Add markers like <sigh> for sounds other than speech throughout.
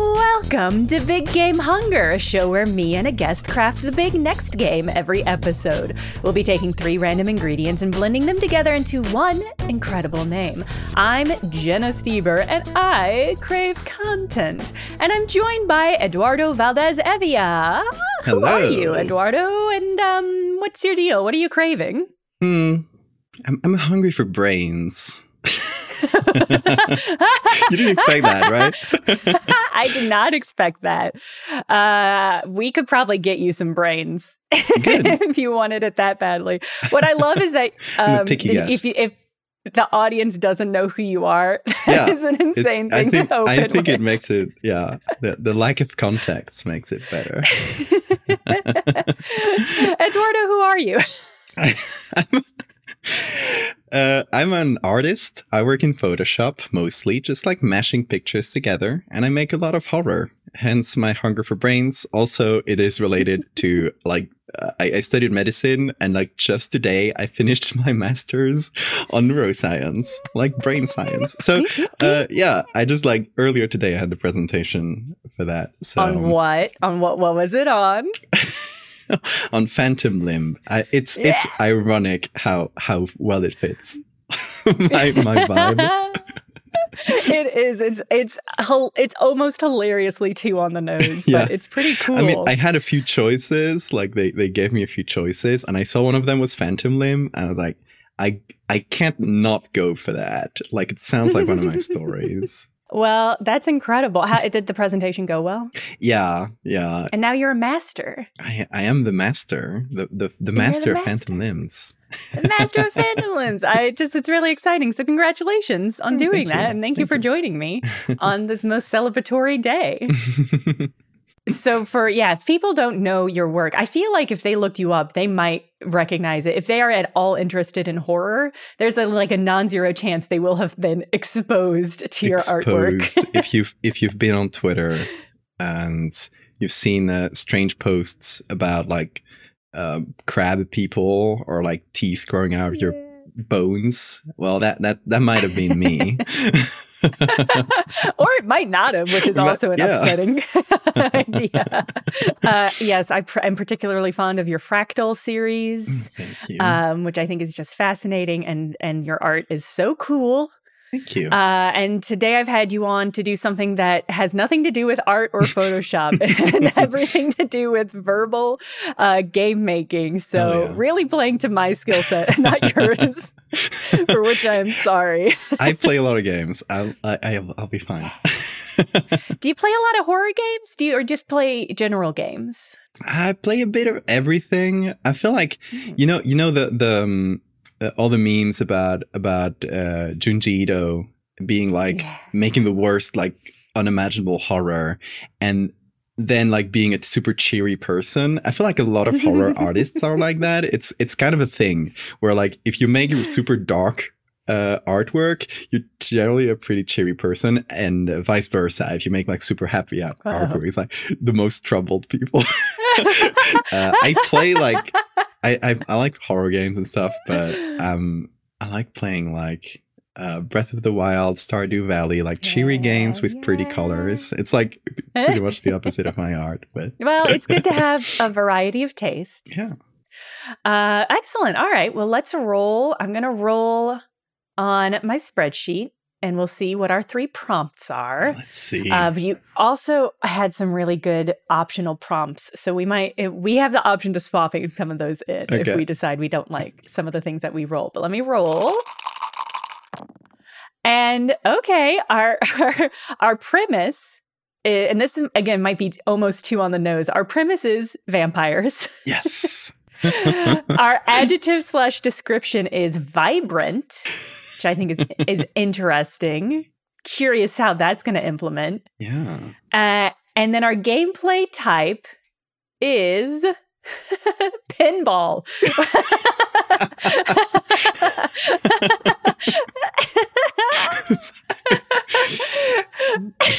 Welcome to Big Game Hunger, a show where me and a guest craft the big next game every episode. We'll be taking three random ingredients and blending them together into one incredible name. I'm Jenna Stoeber, and I crave content. And I'm joined by Eduardo Valdés-Hevia. Hello. Who are you, Eduardo? And um, what's your deal? What are you craving? Hmm. I'm, I'm hungry for brains. <laughs> you didn't expect that, right? <laughs> I did not expect that. Uh, we could probably get you some brains <laughs> if you wanted it that badly. What I love is that <laughs> um, if, if the audience doesn't know who you are, yeah, is an insane thing I think, to open I think with. it makes it, yeah, the, the lack of context makes it better. Eduardo, who are you? I'm, uh, I'm an artist. I work in Photoshop mostly, just like mashing pictures together, and I make a lot of horror. Hence my hunger for brains. Also, it is related to <laughs> like uh, I, I, studied medicine, and like just today, I finished <laughs> my master's on neuroscience, like brain science. So, <laughs> uh, yeah, I just like earlier today I had the presentation for that. So on what? On what? What was it on? <laughs> on phantom limb. I, it's yeah. it's ironic how how well it fits <laughs> my my vibe. <laughs> it is. It's it's it's almost hilariously too on the nose, yeah. but it's pretty cool. I mean, I had a few choices. Like they they gave me a few choices, and I saw one of them was Phantom Limb, and I was like, I I can't not go for that. Like it sounds like one of my stories. Well, that's incredible. How did the presentation go well? Yeah, yeah. And now you're a master. I, I am the master, the the, the master, the of Phantom Limbs. The master of Phantom <laughs> Limbs. I just it's really exciting. So congratulations on oh, doing thank that, you. and thank, thank you for you. joining me <laughs> on this most celebratory day. <laughs> so for yeah, if people don't know your work, I feel like if they looked you up, they might recognize it. If they are at all interested in horror, there's a like a non-zero chance they will have been exposed to your Exposed. artwork. if <laughs> you've if you've been on Twitter and you've seen uh, strange posts about like uh, crab people or like teeth growing out of your bones, well, that that that might have been me. <laughs> <laughs> or it might not have, which is also an Yeah. upsetting <laughs> <laughs> idea. Uh, yes, I pr- I'm particularly fond of your fractal series, um, which I think is just fascinating, and and your art is so cool. Thank you. Uh, and today I've had you on to do something that has nothing to do with art or <laughs> Photoshop <laughs> and <laughs> everything to do with verbal uh, game making. So yeah. really playing to my skill set, not yours, for which I am sorry. I play a lot of games. I'll I, I'll, I'll be fine. Do you play a lot of horror games? Do you or just play general games? I play a bit of everything. I feel like Hmm. you know you know the the um, uh, all the memes about about uh, Junji Ito being like Yeah. making the worst like unimaginable horror and then like being a super cheery person. I feel like a lot of horror <laughs> artists are like that. It's it's kind of a thing where like if you make a super dark uh, artwork, you're generally a pretty cheery person, and uh, vice versa. If you make like super happy art- Wow. artwork, it's like the most troubled people. <laughs> <laughs> uh, I play like I, I I like horror games and stuff, but um I like playing like uh, Breath of the Wild, Stardew Valley, like cheery Yeah, games with pretty colors. It's like pretty much the opposite of my art, but <laughs> well, it's good to have a variety of tastes. yeah. Uh, excellent. All right. Well, let's roll. I'm going to roll on my spreadsheet and we'll see what our three prompts are. Let's see. Uh, you also had some really good optional prompts, so we might if we have the option to swapping some of those in if we decide we don't like some of the things that we roll. But let me roll. And okay, our <laughs> our, our premise, i- and this again might be almost too on the nose. Our premise is vampires. yes. <laughs> our adjective slash description is vibrant, which I think is is interesting. Curious how that's going to implement. yeah. Uh, and then our gameplay type is <laughs> pinball.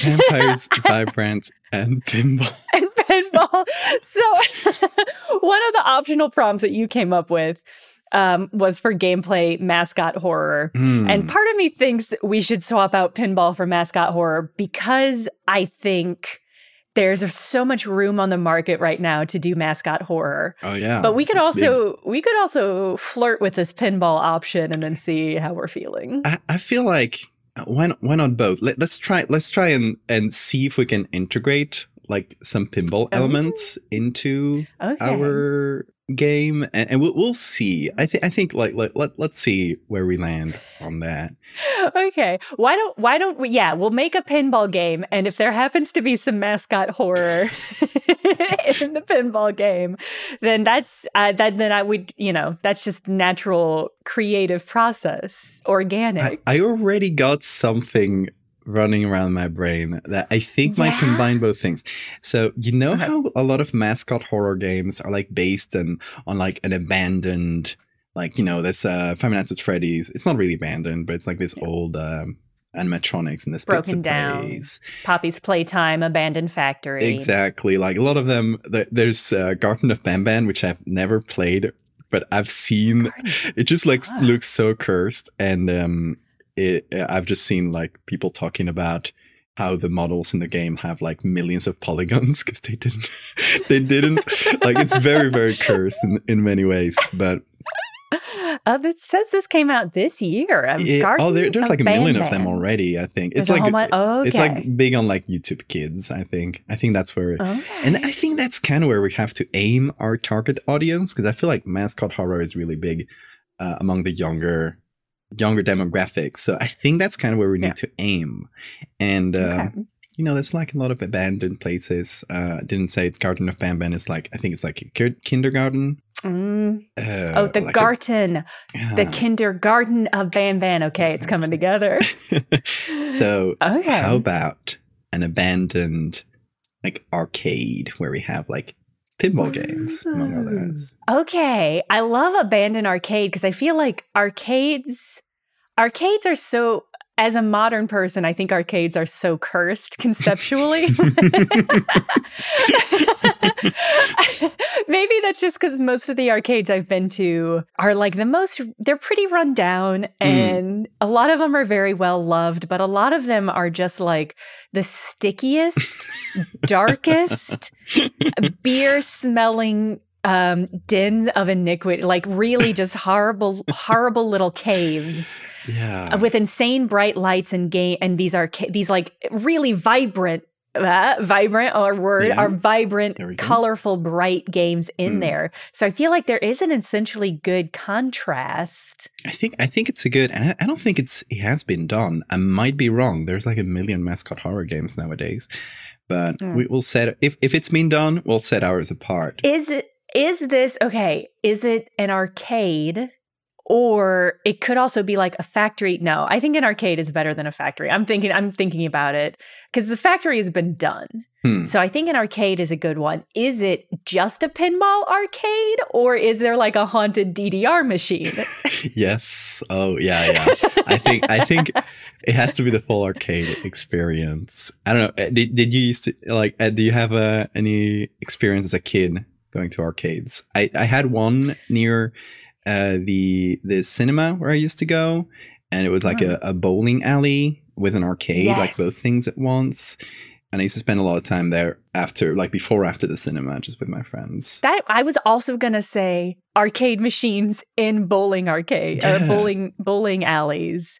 Vampires, vibrant, and pinball. and pinball. So, <laughs> one of the optional prompts that you came up with um, was for gameplay mascot horror. Hmm. And part of me thinks we should swap out pinball for mascot horror because I think there's so much room on the market right now to do mascot horror. oh yeah, But we could it's big. also we could also flirt with this pinball option and then see how we're feeling. I, I feel like uh, why not, why not both? Let, let's try let's try and and see if we can integrate like some pinball Oh. elements into Okay. our game, and, and we'll we'll see. I think I think like like let let's see where we land on that. <laughs> okay. Why don't why don't we yeah, we'll make a pinball game and if there happens to be some mascot horror <laughs> in the pinball game, then that's uh, that then I would, you know, that's just natural creative process, organic. I, I already got something running around my brain that I think might combine both things. So you know Okay. how a lot of mascot horror games are like based on on like an abandoned, like you know, this uh Five Nights at Freddy's. It's not really abandoned, but it's like this old um, animatronics and this Broken down. Place. Poppy's Playtime, Abandoned Factory. Exactly. Like a lot of them. th- There's uh, Garten of Banban, which I've never played, but I've seen Garden- it just like looks so cursed and um it i've just seen like people talking about how the models in the game have like millions of polygons <laughs> because they didn't <laughs> they didn't like it's very very cursed in, in many ways but Uh, this says this came out this year. Um, it- oh there, there's like a million of them already i think There's it's a like mon- okay. it's like big on like youtube kids i think i think that's where okay. and i think that's kind of where we have to aim our target audience because i feel like mascot horror is really big uh, among the younger younger demographics so i think that's kind of where we need Yeah. to aim and Okay. you know there's like a lot of abandoned places uh I didn't say garten of banban is like i think it's like kindergarten Mm. uh, Oh, the like a- garden, the kindergarten of Ban Ban. Okay, it's coming together. <laughs> so Okay. how about an abandoned like arcade where we have like pinball games among others Okay, I love abandoned arcade because I feel like arcades arcades are so as a modern person, I think arcades are so cursed conceptually. <laughs> Maybe that's just because most of the arcades I've been to are like the most, they're pretty run down mm. and a lot of them are very well loved, but a lot of them are just like the stickiest, <laughs> darkest, beer smelling um dens of iniquity like really <laughs> just horrible horrible little caves yeah with insane bright lights and game and these are these like really vibrant uh, vibrant our word Yeah. are vibrant colorful bright games in Mm. there so i feel like there is an essentially good contrast I think I think it's a good, and I, I don't think it's it has been done. I might be wrong. There's like a million mascot horror games nowadays, but Mm. we, we'll set if if it's been done, we'll set ours apart. is it is this okay is it an arcade or it could also be like a factory no i think an arcade is better than a factory i'm thinking i'm thinking about it because the factory has been done Hmm. so i think an arcade is a good one is it just a pinball arcade or is there like a haunted ddr machine <laughs> yes. Oh yeah, yeah. I <laughs> think I think it has to be the full arcade experience. I don't know. uh, Did, did you used to like? Uh, do you have uh, any experience as a kid going to arcades? I I had one near uh, the the cinema where I used to go, and it was like a, a bowling alley with an arcade, like both things at once. And I used to spend a lot of time there after, like before, after the cinema, just with my friends. that i was also gonna say arcade machines in bowling arcade or Yeah. bowling bowling alleys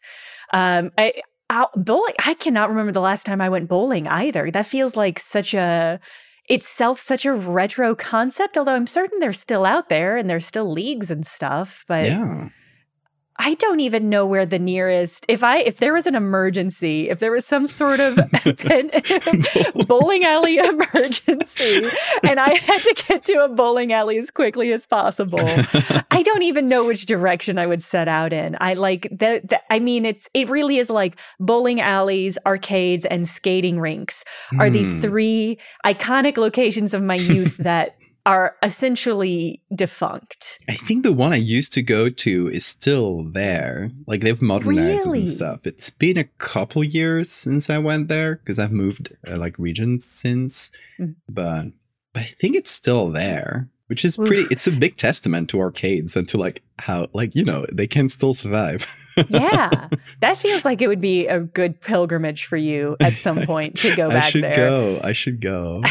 um i I, bowling i cannot remember the last time i went bowling either that feels like such a itself such a retro concept although i'm certain they're still out there and there's still leagues and stuff but yeah. I don't even know where the nearest if I if there was an emergency, if there was some sort of <laughs> <laughs> bowling alley emergency and I had to get to a bowling alley as quickly as possible. I <laughs> don't even know which direction I would set out in. I like the, the I mean it's it really is like bowling alleys, arcades and skating rinks are these Hmm. three iconic locations of my youth that are essentially defunct. I think the one I used to go to is still there. Like they've modernized it Really? and stuff. It's been a couple years since I went there because I've moved uh, like regions since, Mm. but but I think it's still there, which is pretty. It's a big testament to arcades and to like how like you know they can still survive. yeah, <laughs> that feels like it would be a good pilgrimage for you at some <laughs> point to go back there. I should there. go. I should go. <laughs>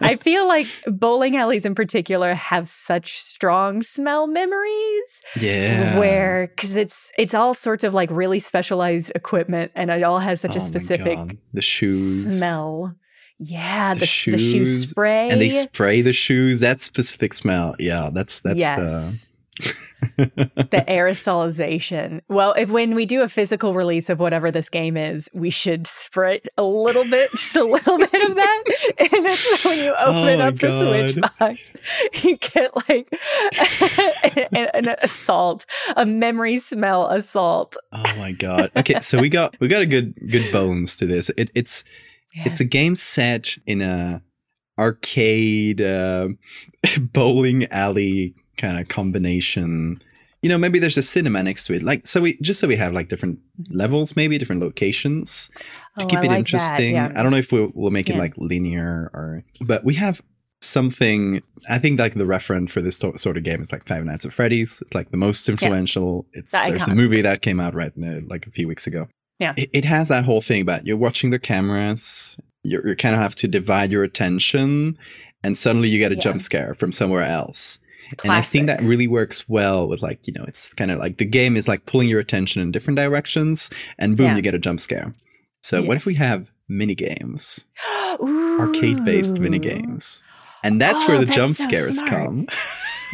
I feel like bowling alleys in particular have such strong smell memories. Yeah. Where because it's it's all sorts of like really specialized equipment and it all has such Oh a specific the shoes smell. Yeah, The the, s- the shoe shoes, spray. and they spray the shoes. That specific smell. Yeah, that's that's yes. uh, <laughs> the aerosolization. Well, if when we do a physical release of whatever this game is, we should spray a little bit, just a little bit of that. <laughs> <laughs> And it's when you Oh open my up the Switch box, you get like an, an assault, a memory smell assault. Oh my god. Okay, so we got we got a good good bones to this. It, it's it's a game set in a arcade uh, <laughs> bowling alley kind of combination. You know, maybe there's a cinema next to it. Like so we just so we have like different levels, maybe different locations to Oh, keep I it like interesting. yeah. I don't know if we'll, we'll make it like linear or but we have something I think like the reference for this sort of game is like Five Nights at Freddy's. It's like the most influential. It's The there's a movie that came out right uh, like a few weeks ago. Yeah. It, it has that whole thing about you're watching the cameras, you you kind of have to divide your attention, and suddenly you get a Yeah. jump scare from somewhere else. Classic. And I think that really works well with like, you know, it's kind of like the game is like pulling your attention in different directions and boom, Yeah. you get a jump scare. So what if we have mini games, <gasps> arcade based mini games? And that's where Oh, the that's jump so scares smart. come. <laughs>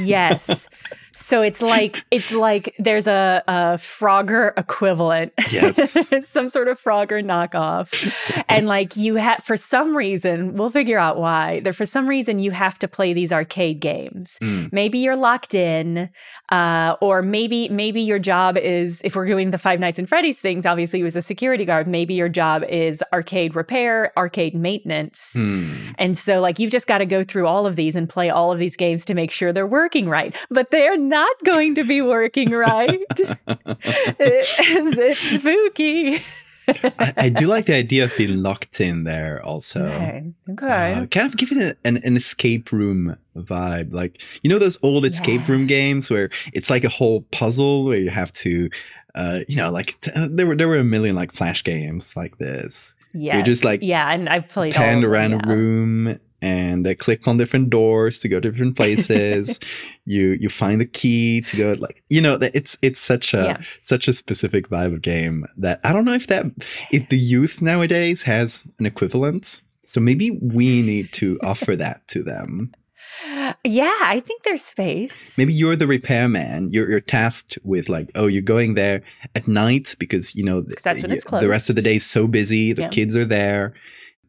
Yes. So it's like <laughs> it's like there's a, a Frogger equivalent. Yes. <laughs> Some sort of Frogger knockoff. and like you have for some reason, we'll figure out why. There for some reason you have to play these arcade games. Mm. Maybe you're locked in, uh, or maybe maybe your job is if we're doing the Five Nights and Freddy's things. Obviously, you was a security guard. Maybe your job is arcade repair, arcade maintenance. Mm. And so, like, you've just got to go through all of these and play all of these games to make sure they're working right. But they're not going to be working right. <laughs> it's, it's spooky. I, I do like the idea of being locked in there also. okay. Okay. Uh, kind of giving it an, an escape room vibe. Like, you know, those old escape Yeah. room games where it's like a whole puzzle where you have to, uh, you know, like t- uh, there were there were a million like flash games like this. yes. just, like, yeah, and I've played all Pan around yeah. a room and uh, click on different doors to go to different places. <laughs> you you find the key to go like you know that it's it's such a Yeah. such a specific vibe of game that I don't know if that if the youth nowadays has an equivalent. So maybe we need to <laughs> offer that to them. Yeah, I think there's space. Maybe you're the repairman. You're you're tasked with like, oh, you're going there at night because you know that's when y- it's the rest of the closed. day is so busy. The Yeah. kids are there,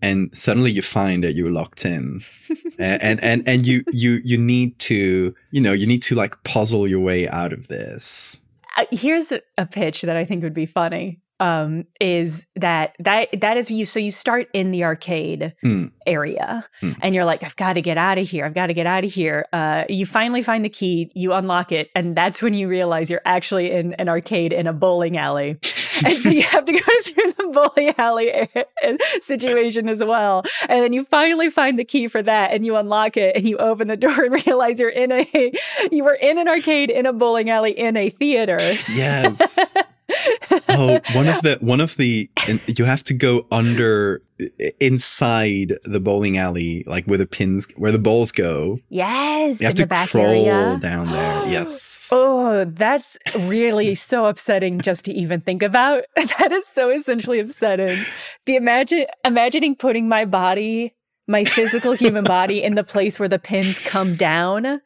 and suddenly you find that you're locked in, <laughs> and, and and and you you you need to you know you need to like puzzle your way out of this. Uh, here's a, pitch that I think would be funny. Um, is that that that is you? So you start in the arcade Hmm. area, Hmm. and you're like, I've got to get out of here. I've got to get out of here. Uh, you finally find the key. You unlock it, and that's when you realize you're actually in an arcade in a bowling alley. <laughs> <laughs> and so you have to go <laughs> through the bowling alley <laughs> situation as well. And then you finally find the key for that, and you unlock it, and you open the door and realize you're in a you were in an arcade in a bowling alley in a theater. Yes. Oh, <laughs> one of the one of the you have to go under inside the bowling alley, like where the pins where the balls go. Yes, You have in to the back crawl area. down there. <gasps> Yes. Oh, that's really so upsetting just to even think about. <laughs> That is so essentially upsetting. The imagine imagining putting my body, my physical human body in the place where the pins come down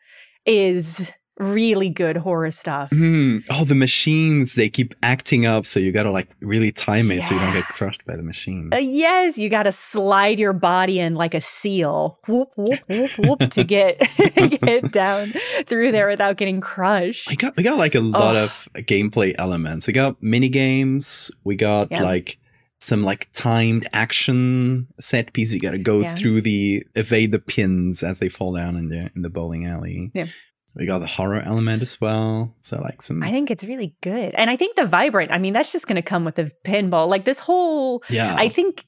is really good horror stuff. Hmm. Oh, the machines, they keep acting up, so you gotta like really time it so you don't get crushed by the machine. Uh, yes, you got to slide your body in like a seal, whoop whoop whoop whoop, to <laughs> get <laughs> get down through there without getting crushed. We got we got like a lot Oh. of gameplay elements. We got mini games. We got Yeah. like some like timed action set piece. You got to go Yeah. through the evade the pins as they fall down in the in the bowling alley. Yeah. We got the horror element as well. So like some I think it's really good. And I think the vibrant, I mean, that's just going to come with the pinball. Like this whole, yeah. I think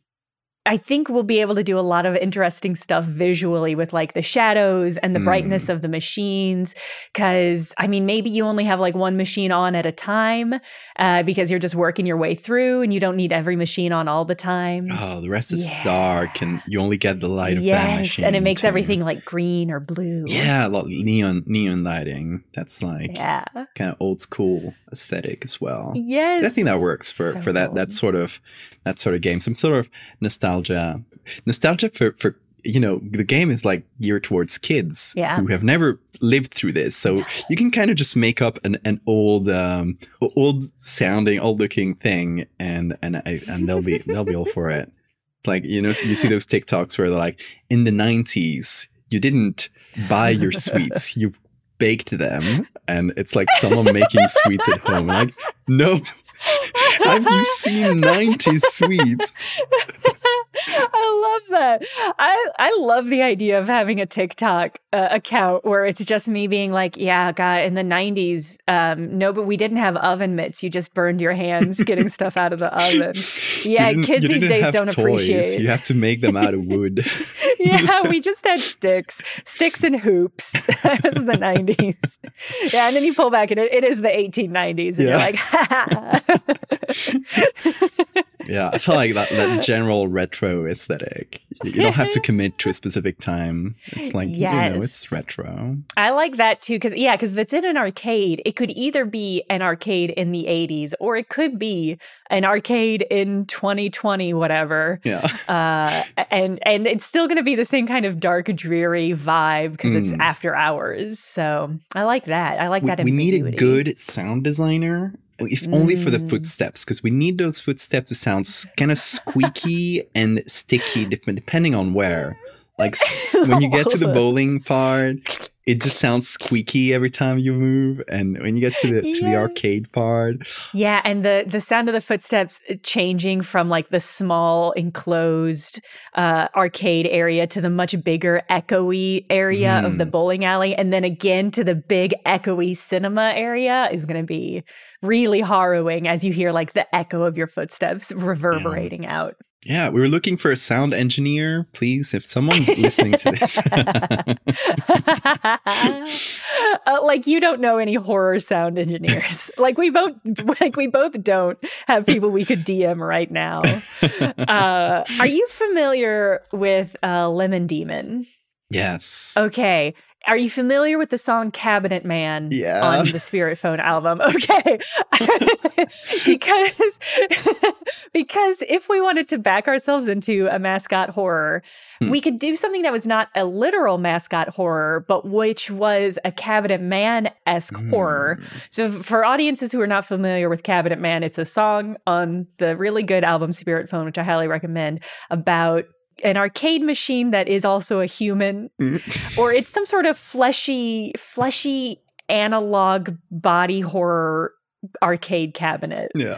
I think we'll be able to do a lot of interesting stuff visually with like the shadows and the Mm. brightness of the machines. Cause I mean, maybe you only have like one machine on at a time uh, because you're just working your way through and you don't need every machine on all the time. Oh, the rest is Yeah. dark, and you only get the light of that yes. machine. And it makes too. everything like green or blue. Yeah, a lot of neon neon lighting. That's like Yeah. kind of old school aesthetic as well. Yes. I think that works for So for that that sort of that sort of game. Some sort of nostalgia, nostalgia for for you know the game is like geared towards kids Yeah. who have never lived through this, so you can kind of just make up an an old um old sounding, old looking thing, and and I, and they'll be they'll be all for it. It's like you know you see those TikToks where they're like in the '90s you didn't buy your sweets, you baked them, and it's like someone making sweets at home. Like no, have you seen 90 sweets? <laughs> I love that. I I love the idea of having a TikTok uh, account where it's just me being like, "Yeah, God, in the '90s, um, no, but we didn't have oven mitts. You just burned your hands getting <laughs> stuff out of the oven." Yeah, kids these days don't toys. appreciate. You have to make them out of wood. <laughs> <laughs> yeah, we just had sticks, sticks and hoops. that was the '90s. Yeah, and then you pull back, and it, it is the 1890s, and you're Yeah. like, yeah, I feel like that, that <laughs> general retro aesthetic. You don't have to commit to a specific time. It's like, you know, it's retro. I like that too, because yeah, because if it's in an arcade, it could either be an arcade in the 80s or it could be an arcade in 2020, whatever. Yeah. Uh, and and it's still going to be the same kind of dark, dreary vibe because it's Mm. after hours. So I like that. I like We, that. we need a good sound designer, if only for the Mm. footsteps, because we need those footsteps to sound kind of squeaky <laughs> and sticky, depending on where. Like <laughs> when you get to the bowling part, it just sounds squeaky every time you move, and when you get to the to the arcade part, Yeah, and the the sound of the footsteps uh, changing from like the small enclosed uh, arcade area to the much bigger echoey area of the Mm. bowling alley, and then again to the big echoey cinema area is going to be really harrowing as you hear like the echo of your footsteps reverberating out. yeah, we were looking for a sound engineer. Please, if someone's listening to this, <laughs> Uh, like you don't know any horror sound engineers. <laughs> like we both, like we both don't have people we could DM right now. <laughs> Uh, are you familiar with uh, Lemon Demon? Yes, Okay. Are you familiar with the song Cabinet Man Yeah. on the Spirit Phone album? <laughs> Okay. <laughs> because <laughs> because if we wanted to back ourselves into a mascot horror, Hmm. we could do something that was not a literal mascot horror, but which was a Cabinet Man-esque horror. Mm. So for audiences who are not familiar with Cabinet Man, it's a song on the really good album Spirit Phone, which I highly recommend, about an arcade machine that is also a human Mm. or it's some sort of fleshy fleshy analog body horror arcade cabinet yeah.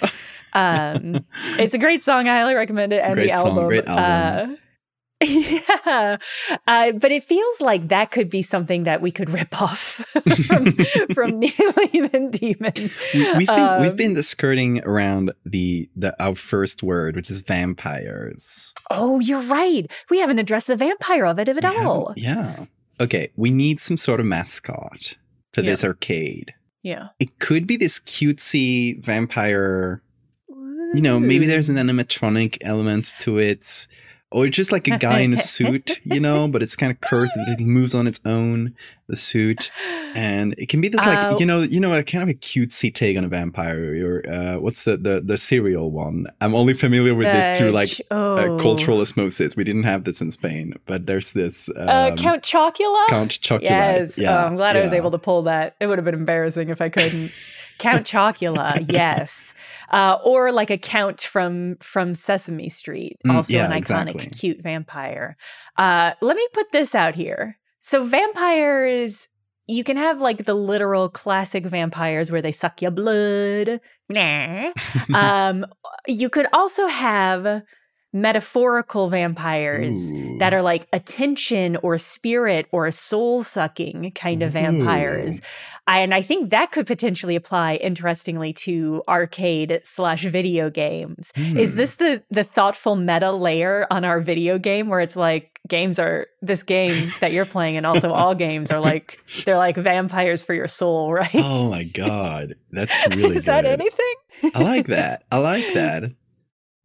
um <laughs> it's a great song i highly recommend it and the Great song, album great album. Uh, <laughs> yeah uh, but it feels like that could be something that we could rip off <laughs> from, <laughs> from Neely the demon we, we've been we've Um, been skirting around the the our first word, which is vampires. oh you're right we haven't addressed the vampire of it at We all Yeah. Okay, we need some sort of mascot for Yeah. this arcade. yeah It could be this cutesy vampire. You know, maybe there's an animatronic element to it. Or just like a guy in a suit, <laughs> you know, but it's kind of cursed. It moves on its own, the suit. and it can be this like Uh, you know you know a kind of a cutesy take on a vampire or uh, what's the, the the serial one i'm only familiar with this through like Ch- uh, oh. cultural osmosis we didn't have this in spain but there's this um, uh, count chocula count chocula Yes. yeah oh, I'm glad I was able to pull that. It would have been embarrassing if I couldn't. Count Chocula, <laughs> yes. Uh, or like a count from from Sesame Street, Mm, also yeah, an iconic exactly. cute vampire. Uh, let me put this out here. So vampires you can have like the literal classic vampires where they suck your blood. Nah. <laughs> um, you could also have metaphorical vampires Ooh. that are like attention or spirit or soul sucking kind of vampires. I, and I think that could potentially apply, interestingly, to arcade slash video games. Is Hmm. this the the thoughtful meta layer on our video game where it's like games are this game that you're playing and also all games are like <laughs> they're like vampires for your soul, <laughs> right? Oh my god, that's <laughs> really Is that anything? I like that. I like that.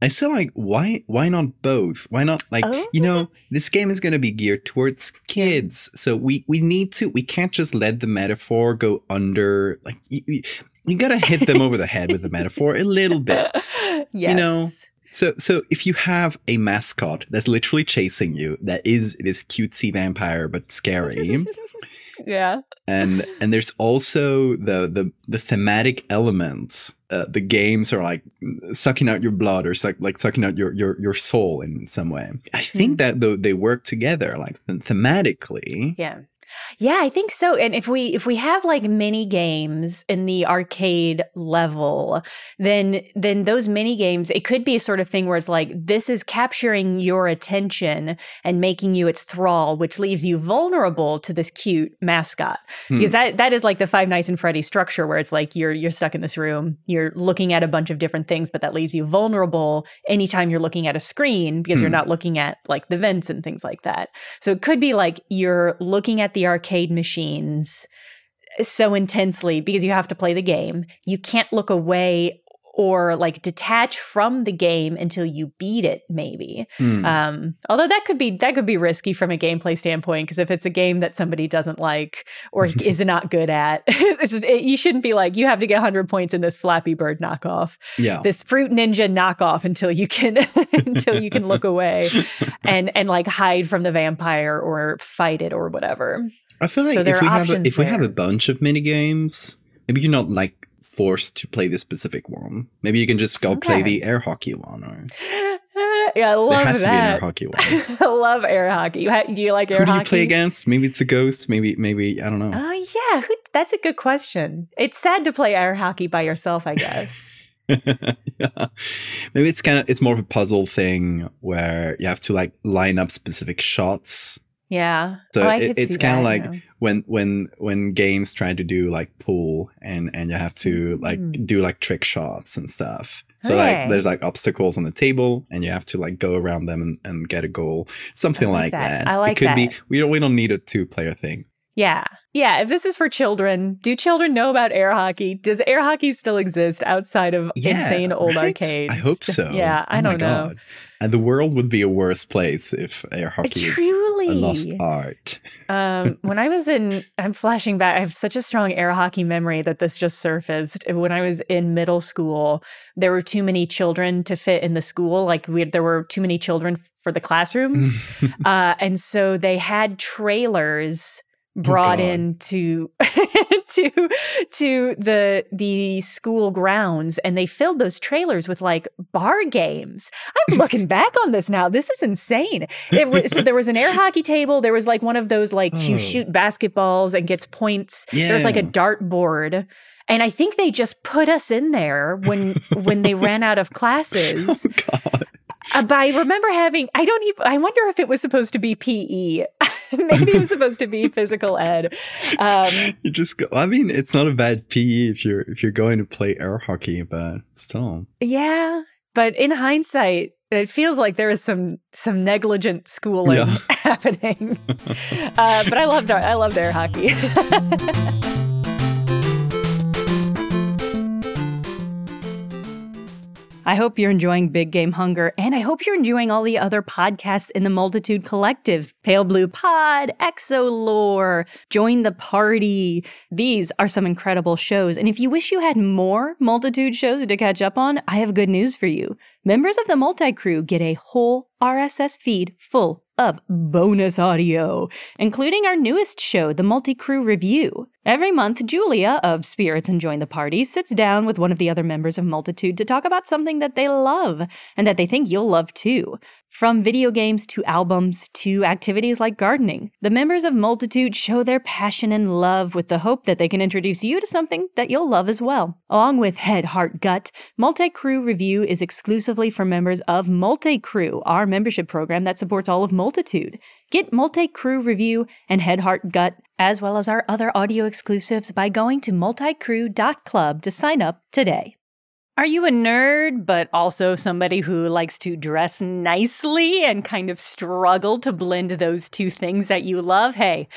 I still like why why not both? Why not like you Oh. know this game is going to be geared towards kids, so we we need to we can't just let the metaphor go under like you, you, you got to hit them over the head with the metaphor a little bit. yes. <laughs> You know, So so if you have a mascot that's literally chasing you that is this cutesy vampire but scary <laughs> yeah. and and there's also the the the thematic elements uh, the games are like sucking out your blood or suck, like sucking out your your your soul in some way i think Hmm. that though they work together like thematically Yeah. Yeah, I think so. And if we if we have like mini games in the arcade level, then then those mini games, it could be a sort of thing where it's like this is capturing your attention and making you its thrall, which leaves you vulnerable to this cute mascot. Hmm. Because that that is like the Five Nights and Freddy structure where it's like you're you're stuck in this room, you're looking at a bunch of different things, but that leaves you vulnerable anytime you're looking at a screen because you're Hmm. not looking at like the vents and things like that. So it could be like you're looking at the arcade machines so intensely because you have to play the game. You can't look away or like detach from the game until you beat it maybe. Hmm. Um although that could be that could be risky from a gameplay standpoint because if it's a game that somebody doesn't like or <laughs> is not good at, <laughs> it, you shouldn't be like you have to get 100 points in this Flappy Bird knockoff yeah this fruit ninja knockoff until you can <laughs> until you can look away and and like hide from the vampire or fight it or whatever. i feel like there if we have a, if we have a bunch of mini games maybe you're not like forced to play this specific one maybe you can just go play the air hockey one or <laughs> yeah, I love there has to be an air hockey <laughs> one I love air hockey. You ha- Do you like air who do you play against maybe it's a ghost maybe maybe i don't know Oh yeah, who, that's a good question. It's sad to play air hockey by yourself, I guess. <laughs> yeah. Maybe it's kind of it's more of a puzzle thing where you have to like line up specific shots. Yeah. So oh, it- it's kinda like yeah. When when when games try to do like pool and and you have to like Mm. do like trick shots and stuff. So like there's like obstacles on the table and you have to like go around them and, and get a goal. Something like like, that. that. I like it could be we don't we don't need a two player thing. Yeah. Yeah. If this is for children, do children know about air hockey? Does air hockey still exist outside of Yeah, insane old right? arcades? I hope so. <laughs> Yeah, I Oh don't know. God. And the world would be a worse place if air hockey is Truly. a lost art. <laughs> um, when I was in, I'm flashing back. I have such a strong air hockey memory that this just surfaced. When I was in middle school, there were too many children to fit in the school. Like we, there were too many children for the classrooms, <laughs> uh, and so they had trailers brought God. in to <laughs> to to the the school grounds and they filled those trailers with like bar games. I'm <laughs> looking back on this now. This is insane. It was, so there was an air hockey table. There was like one of those like you Oh. shoot basketballs and gets points. There was like a Yeah. dart board. And I think they just put us in there when when they ran out of classes. <laughs> God. Uh, but I remember having, I don't even, I wonder if it was supposed to be PE. <laughs> Maybe it was supposed to be physical ed. Um, You just go. I mean, it's not a bad PE if you're if you're going to play air hockey, but still. yeah. But in hindsight, it feels like there is some some negligent schooling Yeah. <laughs> happening. Uh, but I loved I loved air hockey. <laughs> I hope you're enjoying Big Game Hunger, and I hope you're enjoying all the other podcasts in the Multitude Collective Pale Blue Pod, Exolore, Join the Party. These are some incredible shows. And if you wish you had more Multitude shows to catch up on, I have good news for you. Members of the Multi Crew get a whole RSS feed full of bonus audio, including our newest show, the Multi Crew Review. Every month, Julia of Spirits and Join the Party sits down with one of the other members of Multitude to talk about something that they love and that they think you'll love too. From video games to albums to activities like gardening, the members of Multitude show their passion and love with the hope that they can introduce you to something that you'll love as well. Along with Head, Heart, Gut, Multi Crew Review is exclusively for members of Multi Crew, our membership program that supports all of Multitude. Get Multi Crew Review and Head, Heart, Gut, as well as our other audio exclusives by going to multicrew.club to sign up today. Are you a nerd, but also somebody who likes to dress nicely and kind of struggle to blend those two things that you love? Hey,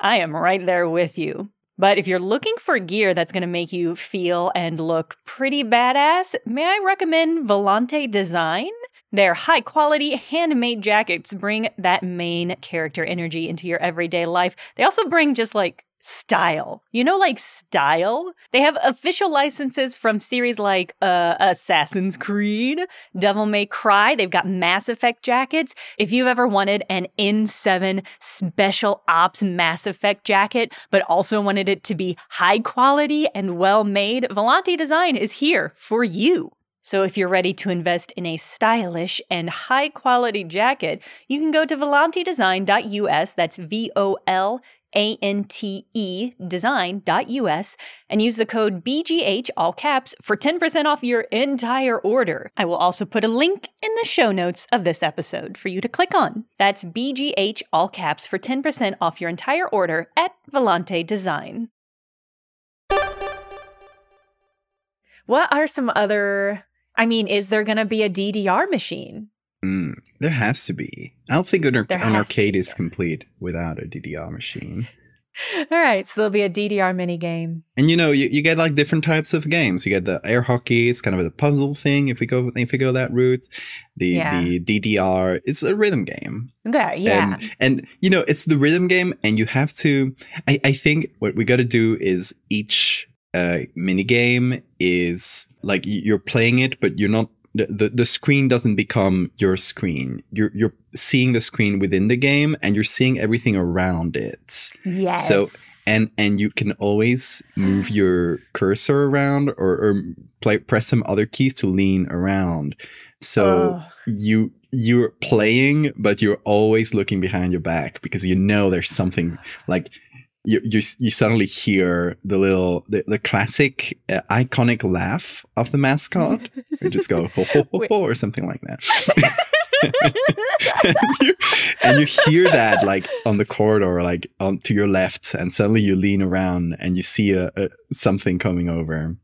I am right there with you. But if you're looking for gear that's going to make you feel and look pretty badass, may I recommend Volante Design? Their high quality handmade jackets bring that main character energy into your everyday life. They also bring just like style. You know, like style? They have official licenses from series like uh, Assassin's Creed, Devil May Cry. They've got Mass Effect jackets. If you've ever wanted an N7 Special Ops Mass Effect jacket, but also wanted it to be high quality and well made, Volante Design is here for you. So if you're ready to invest in a stylish and high quality jacket, you can go to volantedesign.us. That's V O L A N T E design.us and use the code BGH all caps for 10% off your entire order. I will also put a link in the show notes of this episode for you to click on. That's BGH all caps for 10% off your entire order at Volante Design. What are some other I mean, is there going to be a DDR machine? Mm, there has to be. I don't think an, ar- an arcade is complete without a DDR machine. <laughs> All right, so there'll be a DDR mini game. And you know, you, you get like different types of games. You get the air hockey, it's kind of a puzzle thing if we go if we go that route. The yeah. the DDR is a rhythm game. Okay, yeah. And, and you know, it's the rhythm game and you have to I, I think what we gotta do is each uh, mini game is like you're playing it, but you're not. The, the, the screen doesn't become your screen. You're you're seeing the screen within the game, and you're seeing everything around it. Yes. So and and you can always move <gasps> your cursor around or, or play, press some other keys to lean around. So oh. you you're playing, but you're always looking behind your back because you know there's something like you you, you suddenly hear the little the, the classic uh, iconic laugh of the mascot. You just go ho, ho, ho, ho, or something like that. <laughs> And, you, and, you, hear that like on the corridor like on to your left and suddenly you lean around and you see a, a something coming over.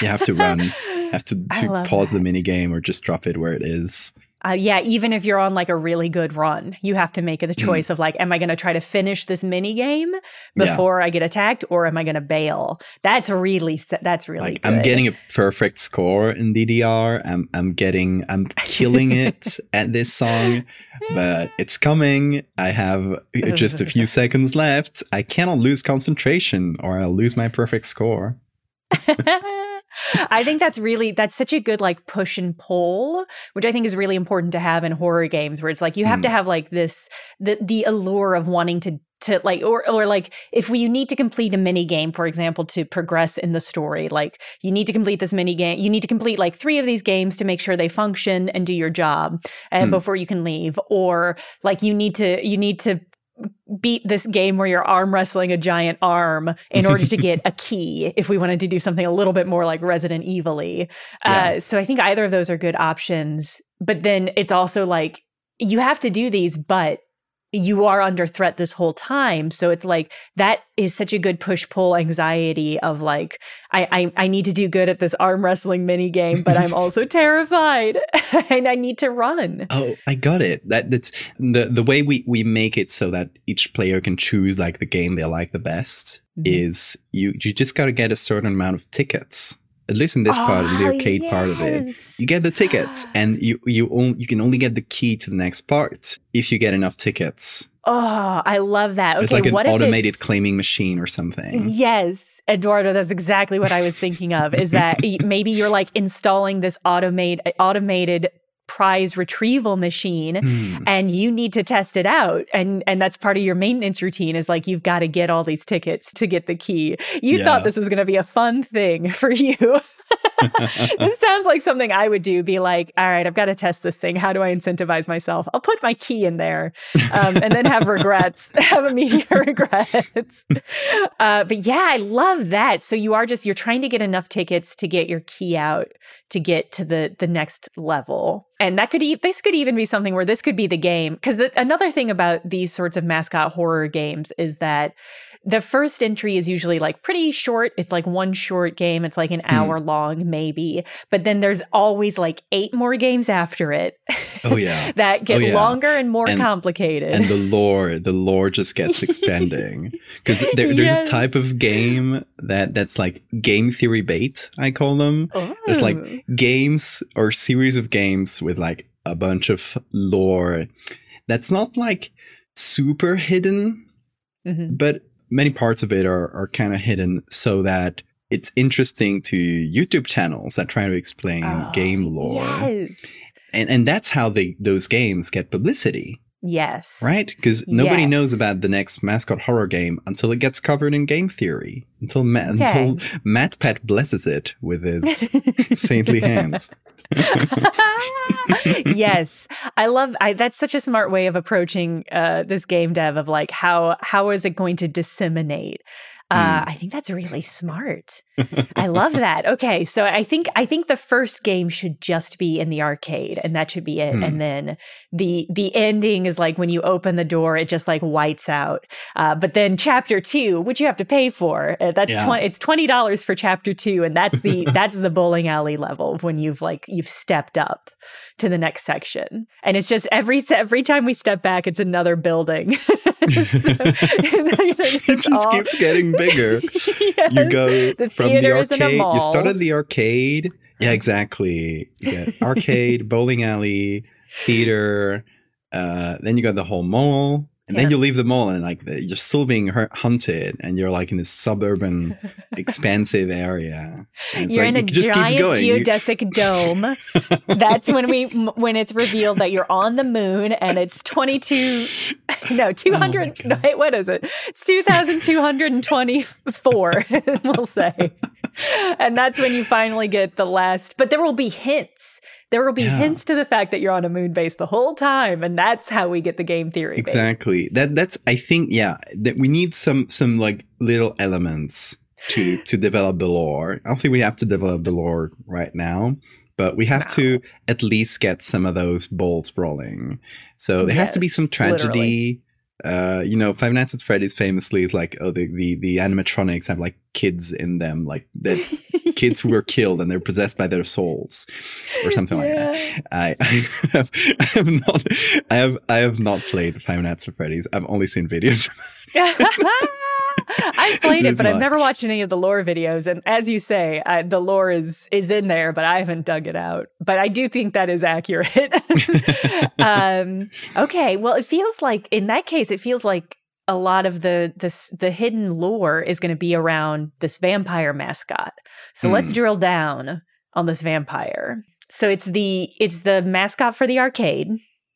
You have to run. <laughs> Have to, to pause that. the mini game or just drop it where it is uh, yeah, even if you're on like a really good run, you have to make the hmm. choice mm. of like, am I going to try to finish this mini game before yeah. I get attacked, or am I going to bail? That's really that's really. Like, I'm getting a perfect score in DDR. I'm I'm getting I'm killing it <laughs> at this song, but it's coming. I have just a few <laughs> seconds left. I cannot lose concentration, or I'll lose my perfect score. <laughs> I think that's really that's such a good like push and pull, which I think is really important to have in horror games where it's like you have mm. to have like this the the allure of wanting to to like or or like if we you need to complete a mini game for example to progress in the story like you need to complete this mini game you need to complete like 3 of these games to make sure they function and do your job and mm. before you can leave or like you need to you need to beat this game where you're arm wrestling a giant arm in order to get a <laughs> key if we wanted to do something a little bit more like Resident Evil yeah. uh, so I think either of those are good options. But then it's also like you have to do these, but you are under threat this whole time. So it's like that is such a good push pull anxiety of like, I, I, I need to do good at this arm wrestling mini game, but I'm also <laughs> terrified <laughs> and I need to run. Oh, I got it. That that's the the way we we make it so that each player can choose like the game they like the best mm-hmm. is you you just got to get a certain amount of tickets at least in this oh, part, the oh, arcade yes. part of it, you get the tickets, <gasps> and you you only you can only get the key to the next part if you get enough tickets. Oh, I love that. Okay, it's like an automated claiming machine or something. Yes, Eduardo, that's exactly what I was thinking of. Is that <laughs> maybe you're like installing this automated automated prize retrieval machine Hmm. and you need to test it out and and that's part of your maintenance routine is like you've got to get all these tickets to get the key you Yeah. thought this was going to be a fun thing <laughs> for you <laughs> this sounds like something i would do be like all right i've got to test this thing. How do i incentivize myself? I'll put my key in there um, and then have regrets <laughs> have immediate <laughs> regrets. Uh, but yeah i love that. So you are just you're trying to get enough tickets to get your key out to get to the the next level. And that could e- this could even be something where this could be the game. Because another thing about these sorts of mascot horror games is that the first entry is usually like pretty short it's like one short game it's like an Hmm. hour long maybe but then there's always like eight more games after it Oh yeah. <laughs> that get yeah. longer and more And- complicated and the lore the lore just gets expanding <laughs> because there, there's Yes. a type of game that that's like game theory bait i call them there's like games or series of games with like a bunch of lore that's not like super hidden Mhm. but many parts of it are, are kind of hidden so that it's interesting to youtube channels that try to explain Oh, game lore yes and, and that's how they those games get publicity yes right? Because nobody knows about the next mascot horror game until it gets covered in game theory. Until Ma- Okay. until MatPat blesses it with his saintly <laughs> hands. <laughs> yes. I love I, that's such a smart way of approaching uh, this game dev of like how how is it going to disseminate uh, Hmm. i think that's really smart <laughs> i love that okay so i think i think the first game should just be in the arcade and that should be it Hmm. and then the the ending is like when you open the door it just like whites out uh, but then chapter two which you have to pay for uh, that's Yeah. it's $20 for chapter two and that's the <laughs> that's the bowling alley level when you've like you've stepped up to the next section and it's just every every time we step back it's another building <laughs> it just keeps getting bigger. <laughs> You go The from the theater is in a arcade. You start at the arcade. Yeah, exactly. You get arcade, <laughs> bowling alley, theater. Uh, then you got the whole mall. And Yeah. then you leave the mall and like you're still being hunted and you're like in this suburban <laughs> expansive area. You're like, in a it just keeps giant. You- geodesic <laughs> dome. That's when we when it's revealed that you're on the moon and it's 22 <laughs> no 200 no, God. wait, what is it? It's 2224 we'll say. And that's when you finally get the last but there will be hints. There will be Yeah. hints to the fact that you're on a moon base the whole time and that's how we get the game theory. exactly. That that's i think yeah that we need some some like little elements to to develop the lore. I don't think we have to develop the lore right now but we have to at least get some of those bolts rolling. So there has to be some tragedy uh you know five nights at freddy's famously is like oh the, the the animatronics have like kids in them like the <laughs> kids who were killed and they're possessed by their souls or something like that I, <laughs> I have I have not I have I have not played Five Nights at Freddy's. I've only seen videos. <laughs> <laughs> I've played it, but I've never watched any of the lore videos. And as you say, I, the lore is is in there, but I haven't dug it out. But I do think that is accurate. <laughs> um, okay, well, it feels like in that case, it feels like a lot of the this the hidden lore is going to be around this vampire mascot. So let's Hmm. drill down on this vampire. So it's the it's the mascot for the arcade.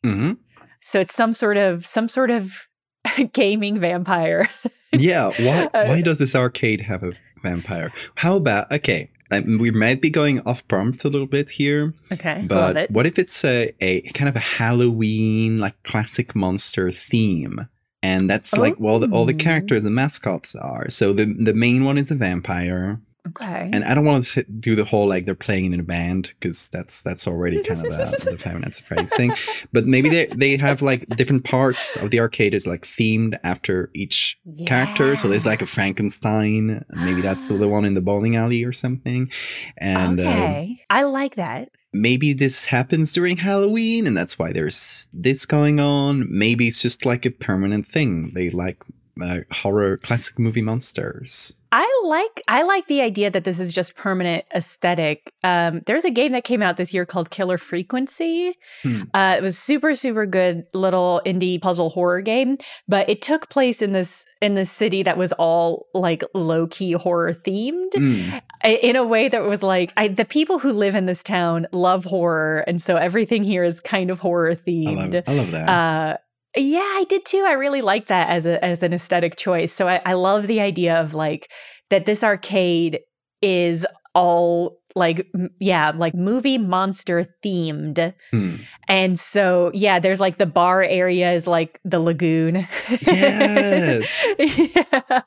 hmm So it's some sort of some sort of <laughs> gaming vampire. Yeah. Why <laughs> Uh, why does this arcade have a vampire? How about okay? um, we might be going off prompt a little bit here, Okay, but what if it's a, a kind of a Halloween like classic monster theme? And that's like well, the, all the Oh. characters and mascots are. So the the main one is a vampire, Okay. and I don't want to do the whole like they're playing in a band because that's that's already kind of the, the Five Nights at Freddy's thing. But maybe they <laughs> they have like different parts of the arcade is like themed after each character. So there's like a Frankenstein. Maybe that's the, the one in the bowling alley or something. And um, okay. I like that. maybe this happens during Halloween, and that's why there's this going on. Maybe it's just like a permanent thing. They like uh, horror classic movie monsters. I like I like the idea that this is just permanent aesthetic. Um, there's a game that came out this year called Killer Frequency. Hmm. Uh, it was super super good little indie puzzle horror game, but it took place in this in this city that was all like low key horror themed mm. in a way that was like I, the people who live in this town love horror, and so everything here is kind of horror themed. I love, I love that. Uh, yeah, I did too. I really like that as a as an aesthetic choice. So I, I love the idea of like that this arcade is all like yeah like movie monster themed hmm. and so yeah there's like the bar area is like the lagoon yes <laughs> yeah.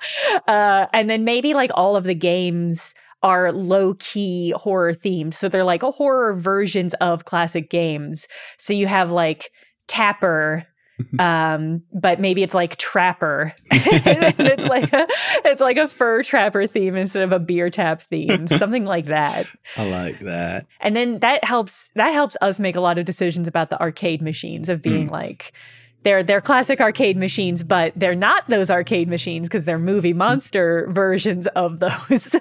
uh, and then maybe like all of the games are low key horror themed so they're like horror versions of classic games so you have like tapper <laughs> um, but maybe it's like trapper. <laughs> it's like a, it's like a fur trapper theme instead of a beer tap theme, <laughs> something like that. I like that. And then that helps that helps us make a lot of decisions about the arcade machines of being mm. like they're they're classic arcade machines, but they're not those arcade machines because they're movie monster versions of those.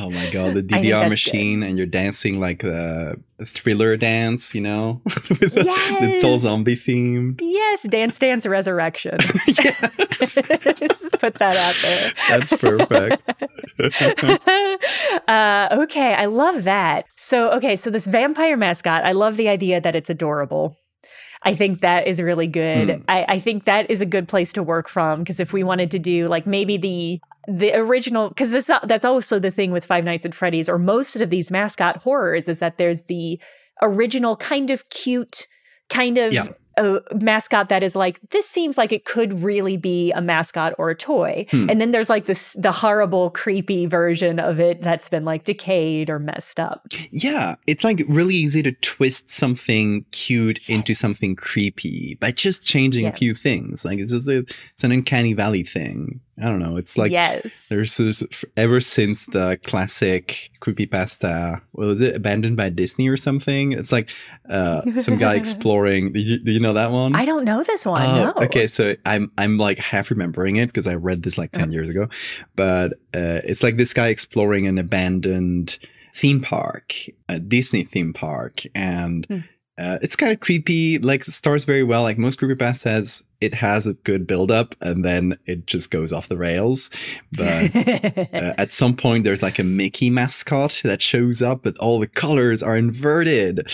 Oh my god, the <laughs> DDR machine, good. and you're dancing like the thriller dance, you know, <laughs> with yes. the, soul zombie theme. Yes, Dance Dance Resurrection. <laughs> Just put that out there. That's perfect. uh, okay, I love that. So, okay, so this vampire mascot, I love the idea that it's adorable. I think that is really good. Hmm. I, I, think that is a good place to work from because if we wanted to do like maybe the the original because this that's also the thing with Five Nights at Freddy's or most of these mascot horrors is that there's the original kind of cute kind of yeah a mascot that is like this seems like it could really be a mascot or a toy hmm. and then there's like this the horrible creepy version of it that's been like decayed or messed up yeah it's like really easy to twist something cute yes. into something creepy by just changing yes. a few things like it's just a, it's an uncanny valley thing I don't know. It's like yes. there's, there's ever since the classic creepypasta, what was it, Abandoned by Disney or something? It's like uh, some guy <laughs> exploring. Do you, do you, know that one? I don't know this one. Oh, no. Okay, so I'm I'm like half remembering it because I read this like ten oh. years ago, but uh, it's like this guy exploring an abandoned theme park, a Disney theme park, and. Hmm uh, it's kind of creepy. Like it starts very well. Like most creepypasta says, it has a good build up, and then it just goes off the rails. But <laughs> uh, at some point, there's like a Mickey mascot that shows up, but all the colors are inverted,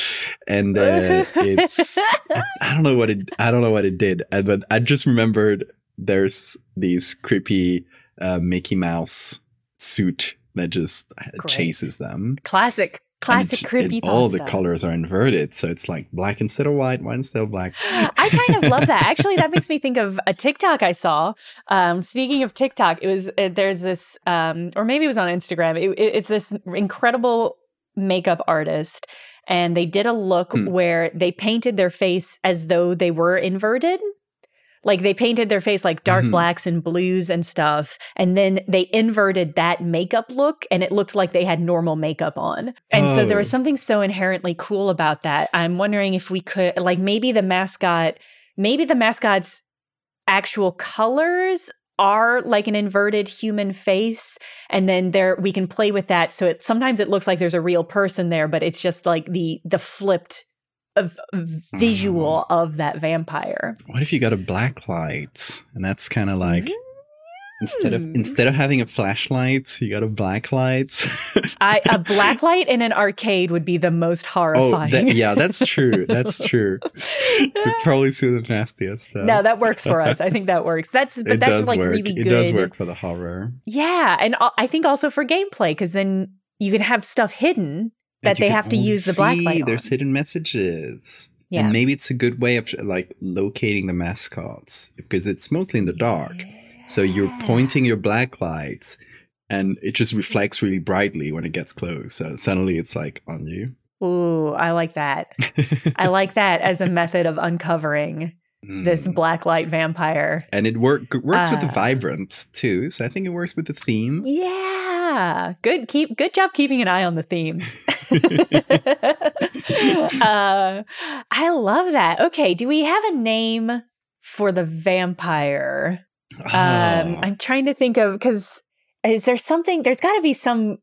and uh, it's <laughs> I don't know what it I don't know what it did, uh, but I just remembered there's these creepy uh, Mickey Mouse suit that just Great. chases them. Classic Classic creepy All the colors are inverted, so it's like black instead of white, white instead of black. <gasps> I kind of love that. <laughs> Actually, that makes me think of a TikTok I saw. Um, speaking of TikTok, it was uh, there's this, um, or maybe it was on Instagram. It, it's this incredible makeup artist, and they did a look hmm. where they painted their face as though they were inverted. Like they painted their face like dark mm-hmm. blacks and blues and stuff. And then they inverted that makeup look and it looked like they had normal makeup on. And oh. so there was oh. something so inherently cool about that. I'm wondering if we could, like, maybe the mascot, maybe the mascot's actual colors are like an inverted human face and then there we can play with that so it sometimes it looks like there's a real person there but it's just like the the flipped a visual mm. of that vampire. What if you got a black light and that's kind of like mm. instead of instead of having a flashlight, you got a black light. I, a <laughs> black light in an arcade would be the most horrifying. Oh, that, yeah, that's true. That's true. <laughs> We'd probably see the nastiest stuff. No, that works for us. I think that works. That's <laughs> but it that's like work. really good. It does work for the horror. Yeah, and I think also for gameplay because then you can have stuff hidden that they have to use the black light. There's hidden messages. Yeah. And maybe it's a good way of like locating the mascots because it's mostly in the dark. Yeah. So you're pointing your black lights and it just reflects really brightly when it gets close. So suddenly it's like on you. Ooh, I like that. <laughs> I like that as a method of uncovering mm. this black light vampire. And it work, works uh, with the vibrance too. So I think it works with the theme. Yeah. Good keep good job keeping an eye on the themes. <laughs> uh, I love that. Okay, do we have a name for the vampire? Oh. Um, I'm trying to think of because is there something? There's got to be some.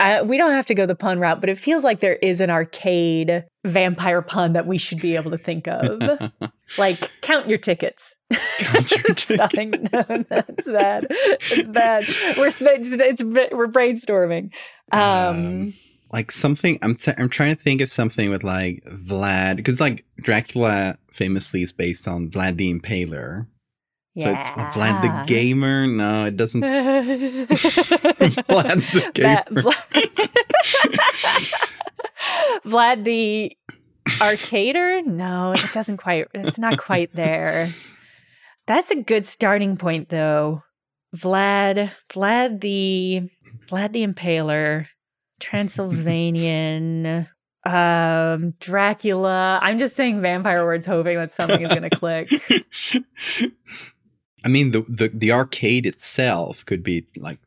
Uh, we don't have to go the pun route, but it feels like there is an arcade vampire pun that we should be able to think of. <laughs> like count your tickets. Count your <laughs> It's nothing. <laughs> No, that's bad. It's bad. We're it's, it's we're brainstorming. Um, Um, like something I'm t- I'm trying to think of something with like Vlad because like Dracula famously is based on Vlad the Impaler. So it's Vlad the Gamer. No, it doesn't. <laughs> Vlad the <laughs> That- Gamer. <laughs> Vlad the Arcader? No, it doesn't quite. It's not quite there. That's a good starting point, though. Vlad, Vlad the, Vlad the Impaler, Transylvanian, um, Dracula. I'm just saying vampire words, hoping that something is going to click. <laughs> I mean, the, the the arcade itself could be like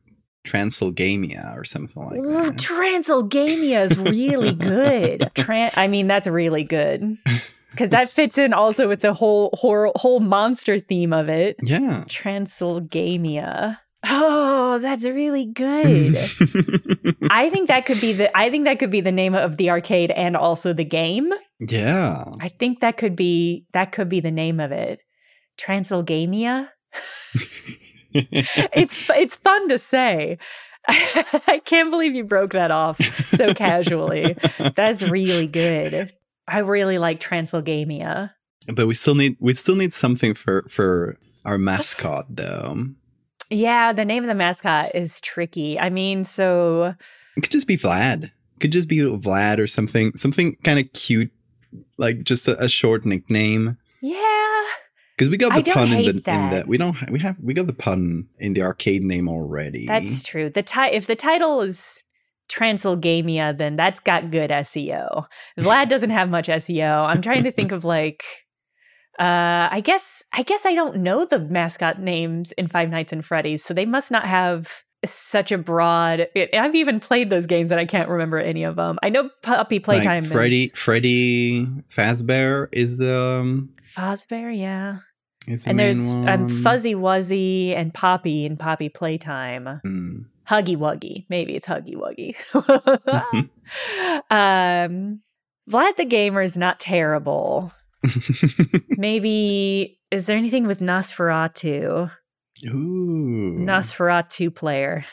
Transylvania or something like Ooh, that. Transylvania is really good. <laughs> Tran- I mean, that's really good <laughs> because that fits in also with the whole whole, whole monster theme of it. Yeah. Transylvania. Oh, that's really good. <laughs> I think that could be the I think that could be the name of the arcade and also the game. yeah. I think that could be that could be the name of it. Transylvania. <laughs> It's it's fun to say. <laughs> I can't believe you broke that off so casually. That's really good. I really like Transylvania. but we still need we still need something for for our mascot though. Yeah, the name of the mascot is tricky. I mean, so It could just be Vlad. It could just be Vlad or something something kind of cute, like just a, a short nickname. yeah, Because we got the pun in the in the we don't we have we got the pun in the arcade name already. that's true. The ti- if the title is Transylvania, then that's got good SEO. Vlad doesn't have much SEO. I'm trying to think of like uh I guess I guess I don't know the mascot names in Five Nights and Freddy's, so they must not have such a broad it, I've even played those games and I can't remember any of them. I know Poppy Playtime like Freddy is Freddy Fazbear is the um, Fazbear, yeah. the And there's um. Fuzzy Wuzzy and Poppy in Poppy Playtime. Hmm. Huggy Wuggy. Maybe it's Huggy Wuggy. <laughs> <laughs> um, Vlad the Gamer is not terrible. <laughs> Maybe, is there anything with Nosferatu? Ooh. Nosferatu player.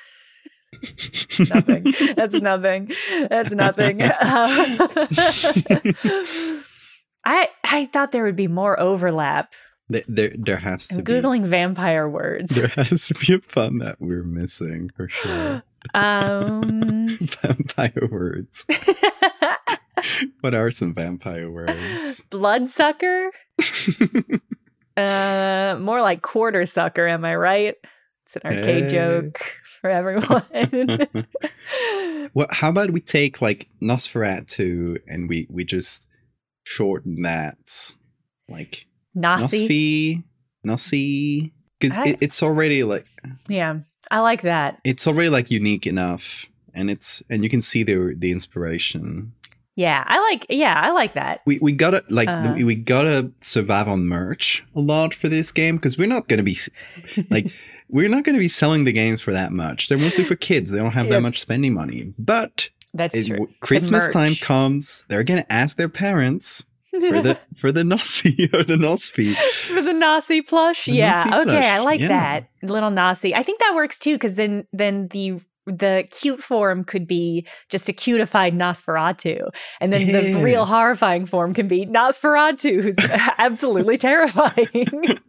<laughs> nothing. That's nothing. That's nothing. <laughs> I I thought there would be more overlap. There, there, there has to I'm be. googling vampire words. There has to be a pun that we're missing for sure. <gasps> um, vampire words. <laughs> What are some vampire words? <laughs> bloodsucker. <laughs> Uh, more like quarter sucker. Am I right? It's an arcade Hey. joke for everyone. well, how about we take like Nosferatu and we we just shorten that, like Nasi. Nosfi, Nossi, because it, it's already like Yeah, I like that. it's already like unique enough, and it's and you can see the the inspiration. Yeah, I like. Yeah, I like that. We we gotta like Uh. we, gotta survive on merch a lot for this game because we're not gonna be like we're not gonna be selling the games for that much. They're mostly for kids. They don't have Yeah. that much spending money. But That's it- true. Christmas time comes, they're gonna ask their parents for the <laughs> for the Nossi <laughs> or the Nosfi. for the Nasi plush. The yeah. Nasi okay, I like yeah. that little Nasi. I think that works too because then then the the cute form could be just a cutified Nosferatu, and then the real horrifying form can be Nosferatu, who's <laughs> absolutely terrifying. <laughs>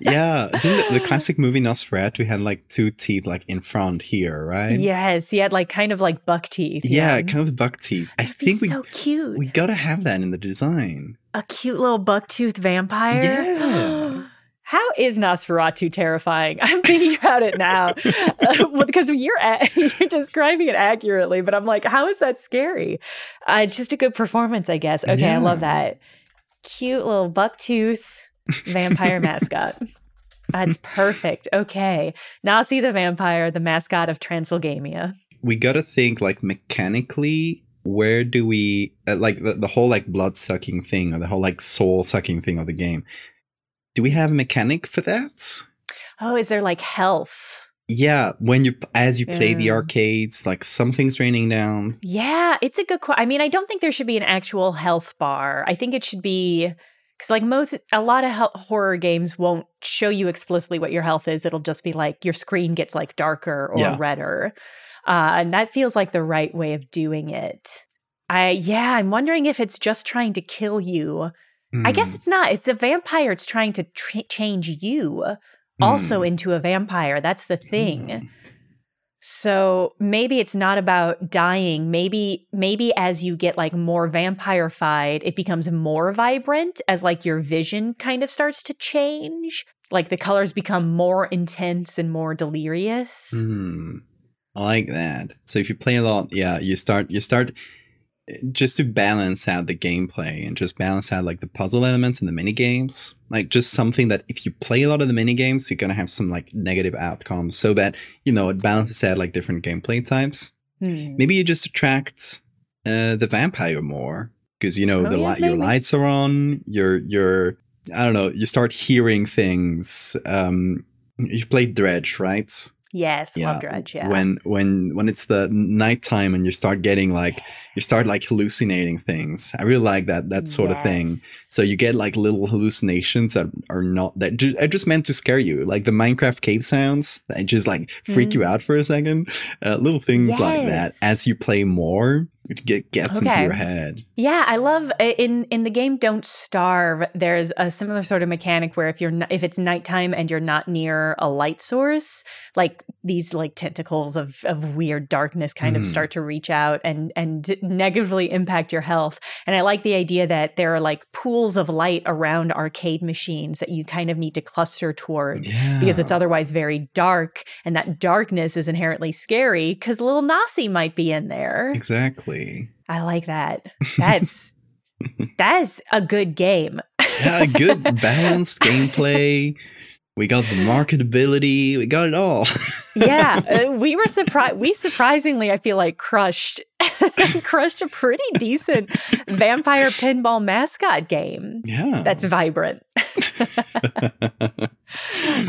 yeah, didn't the, the classic movie Nosferatu had like two teeth like in front here, right? yes, he had like kind of like buck teeth. Yeah, kind of buck teeth. I It'd be think we so cute. we gotta have that in the design. a cute little buck tooth vampire. Yeah. <gasps> <gasps> <gasps> How is Nosferatu terrifying? <laughs> I'm thinking about it now <laughs> Uh, because you're a- <laughs> you're describing it accurately, but I'm like, how is that scary? Uh, it's just a good performance, I guess. Okay, I love that. Cute little bucktooth vampire mascot. That's perfect. Okay, Nasi the vampire, the mascot of Transylvania. we gotta think like mechanically where do we uh, like the, the whole like blood sucking thing or the whole like soul sucking thing of the game do we have a mechanic for that Oh, is there like health? Yeah, when you as you play the arcades, like something's raining down. Yeah, it's a good question. I mean, I don't think there should be an actual health bar. I think it should be because, like most, a lot of horror games won't show you explicitly what your health is. It'll just be like your screen gets like darker or Yeah. redder, uh, and that feels like the right way of doing it. I yeah, I'm wondering if it's just trying to kill you. I guess Hmm, it's not. It's a vampire. It's trying to tr- change you also hmm, into a vampire. That's the thing. hmm. So maybe it's not about dying. Maybe maybe as you get like more vampirified, it becomes more vibrant as like your vision kind of starts to change. Like the colors become more intense and more delirious. Hmm. I like that. So if you play a lot, yeah, you start you start just to balance out the gameplay and just balance out like the puzzle elements and the mini games. Like just something that if you play a lot of the mini games, you're gonna have some like negative outcomes. So that you know it balances out like different gameplay types. Hmm. Maybe you just attract uh, the vampire more because you know Oh, the yeah, your lights are on. You're you're I don't know. You start hearing things. Um, you've played Dredge, right? Yes, Yeah, love Dredge. Yeah. when when when it's the nighttime and you start getting like you start like hallucinating things. I really like that that sort of thing. So you get like little hallucinations that are not that ju- are just meant to scare you. Like the minecraft cave sounds that just like freak you Mm. out for a second. Uh, little things like that. As you play more it get, gets into your head. Yeah, I love in in the game Don't Starve. There's a similar sort of mechanic where if you're not, if it's nighttime and you're not near a light source, like these like tentacles of of weird darkness kind of Mhm. start to reach out and and negatively impact your health. And I like the idea that there are like pools of light around arcade machines that you kind of need to cluster towards yeah because it's otherwise very dark and that darkness is inherently scary because little Nasi might be in there. exactly I like that. That's <laughs> that's a good game. yeah good <laughs> balanced gameplay we got the marketability we got it all <laughs> yeah, uh, we were surprised. We surprisingly, I feel like crushed <laughs> crushed a pretty decent vampire pinball mascot game. yeah That's vibrant.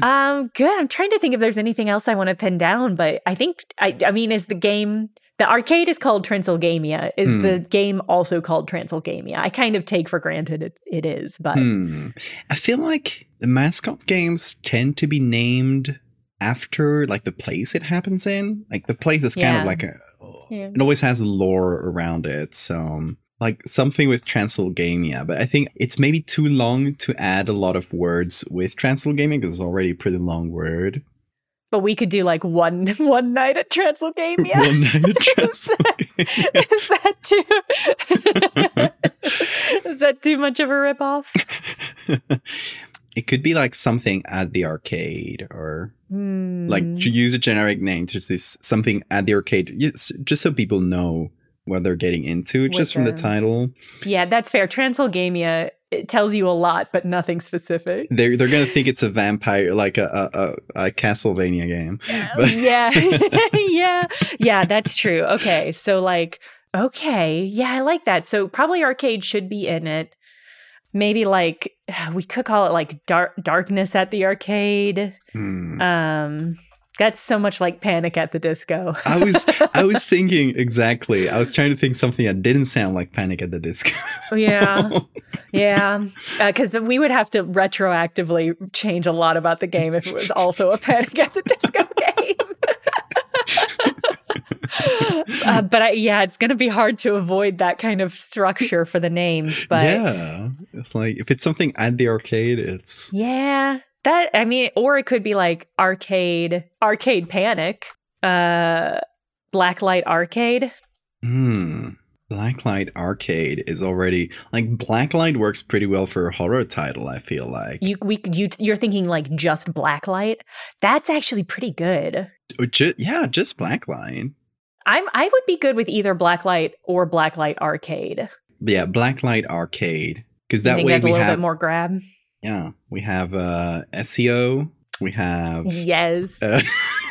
um, good. I'm trying to think if there's anything else I want to pin down, but I think I. I mean, is the game the arcade is called Transylgamia? Is Hmm. the game also called Transylgamia? I kind of take for granted it, it is, but Hmm. I feel like the mascot games tend to be named after like the place it happens in. Like the place is kind Yeah. of like a Yeah. it always has a lore around it. So like something with Transylgamia, but I think it's maybe too long to add a lot of words with Transylgamia because it's already a pretty long word. But we could do like one <laughs> one night at Transylgamia. <laughs> One night at <laughs> Is that- is that too? is that too much of a ripoff? it could be like something at the arcade or Hmm. like to use a generic name just is something at the arcade just so people know what they're getting into just from the the- title yeah, that's fair. Transylgamia it tells you a lot, but nothing specific. they're, they're gonna think it's a vampire like a, a, a, a castlevania game But- yeah, <laughs> <laughs> yeah, yeah. That's true. Okay, so like, okay, yeah, I like that. So probably arcade should be in it. Maybe like <sighs> we could call it like dark darkness at the arcade. Hmm. Um, that's so much like Panic at the Disco. i was i was <laughs> thinking exactly i was trying to think something that didn't sound like panic at the disco yeah, <laughs> yeah, because we would have to retroactively change a lot about the game if it was also a Panic at the Disco <laughs> game. uh, but I, yeah, it's going to be hard to avoid that kind of structure for the name. But yeah it's like if it's something at the arcade it's Yeah. That I mean, or it could be like arcade, arcade panic, uh blacklight arcade. Hmm. Blacklight Arcade is already like Blacklight works pretty well for a horror title. I feel like You we you you're thinking like just blacklight. That's actually pretty good. Or ju- yeah, just Blacklight. I'm I would be good with either blacklight or blacklight arcade. Yeah, Blacklight Arcade because You that way that's a little have bit more grab? Yeah we have uh SEO we have Yes. uh, <laughs>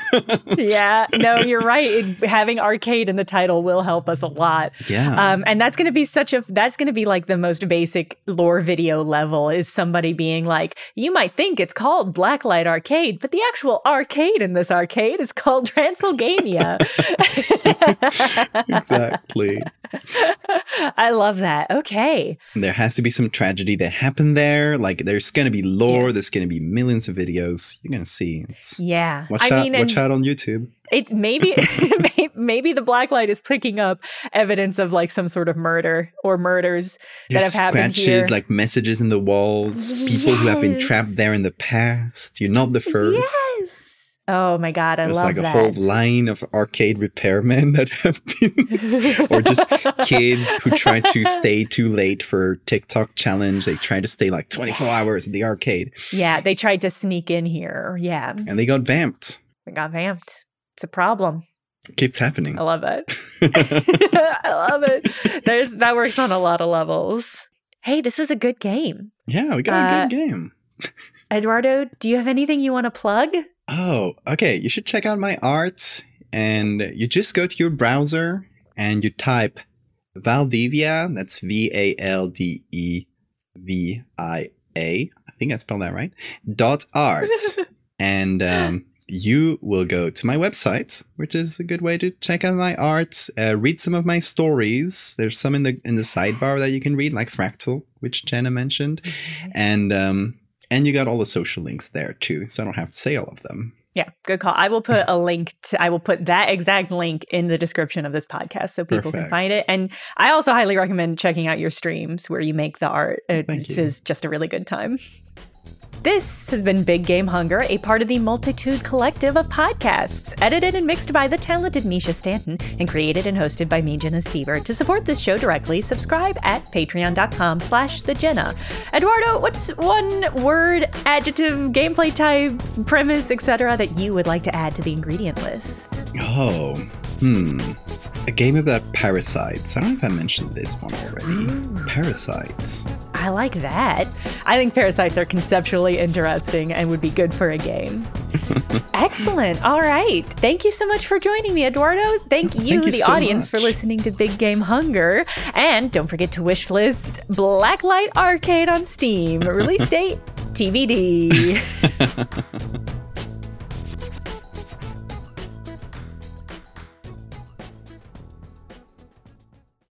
yeah, no, you're right. It, having arcade in the title will help us a lot. Yeah. Um, and that's going to be such a, that's going to be like the most basic lore video level is somebody being like, you might think it's called Blacklight Arcade, but the actual arcade in this arcade is called Transylvania. <laughs> exactly. I love that. Okay. There has to be some tragedy that happened there. Like there's gonna be lore. There's gonna be millions of videos. You're gonna see. It's, Yeah. watch I out! mean, watch and out on YouTube. it maybe <laughs> <laughs> maybe the blacklight is picking up evidence of like some sort of murder or murders that have happened scratches, here. like messages in the walls. People who have been trapped there in the past. You're not the first. Yes. Oh my god, I There's love like a that. whole line of arcade repairmen that have been, <laughs> or just kids who try to stay too late for TikTok challenge. They try to stay like 24 hours in the arcade, yeah, they tried to sneak in here. Yeah, and they got vamped. We got vamped. It's a problem. keeps happening. I love it. <laughs> <laughs> I love it. There's that works on a lot of levels. Hey, this was a good game. yeah, we got Uh, a good game. Eduardo, do you have anything you want to plug? Oh, okay. You should check out my art. And you just go to your browser and you type Valdevia. That's V A L D E V I A. I think I spelled that right. Dot art. <laughs> and um, you will go to my website, which is a good way to check out my art, uh, read some of my stories. There's some in the in the sidebar that you can read, like Fractal, which Jenna mentioned, and um, and you got all the social links there too, so I don't have to say all of them. Yeah, good call. I will put <laughs> a link to, I will put that exact link in the description of this podcast so people can find it. And I also highly recommend checking out your streams where you make the art. It Thank this you. is just a really good time. This has been Big Game Hunger, a part of the Multitude Collective of podcasts, edited and mixed by the talented Mischa Stanton, and created and hosted by me, Jenna Stoeber. To support this show directly, subscribe at patreon.com slash the Jenna. Eduardo, what's one word, adjective, gameplay type, premise, etc. that you would like to add to the ingredient list? Oh, hmm. A game about parasites. I don't know if I mentioned this one already. <gasps> Parasites. I like that. I think parasites are conceptually interesting and would be good for a game. <laughs> Excellent. All right. Thank you so much for joining me, Eduardo. Thank you, Thank you the so audience, for listening to Big Game Hunger. And don't forget to wishlist Blacklight Arcade on Steam. Release <laughs> date TBD. <laughs>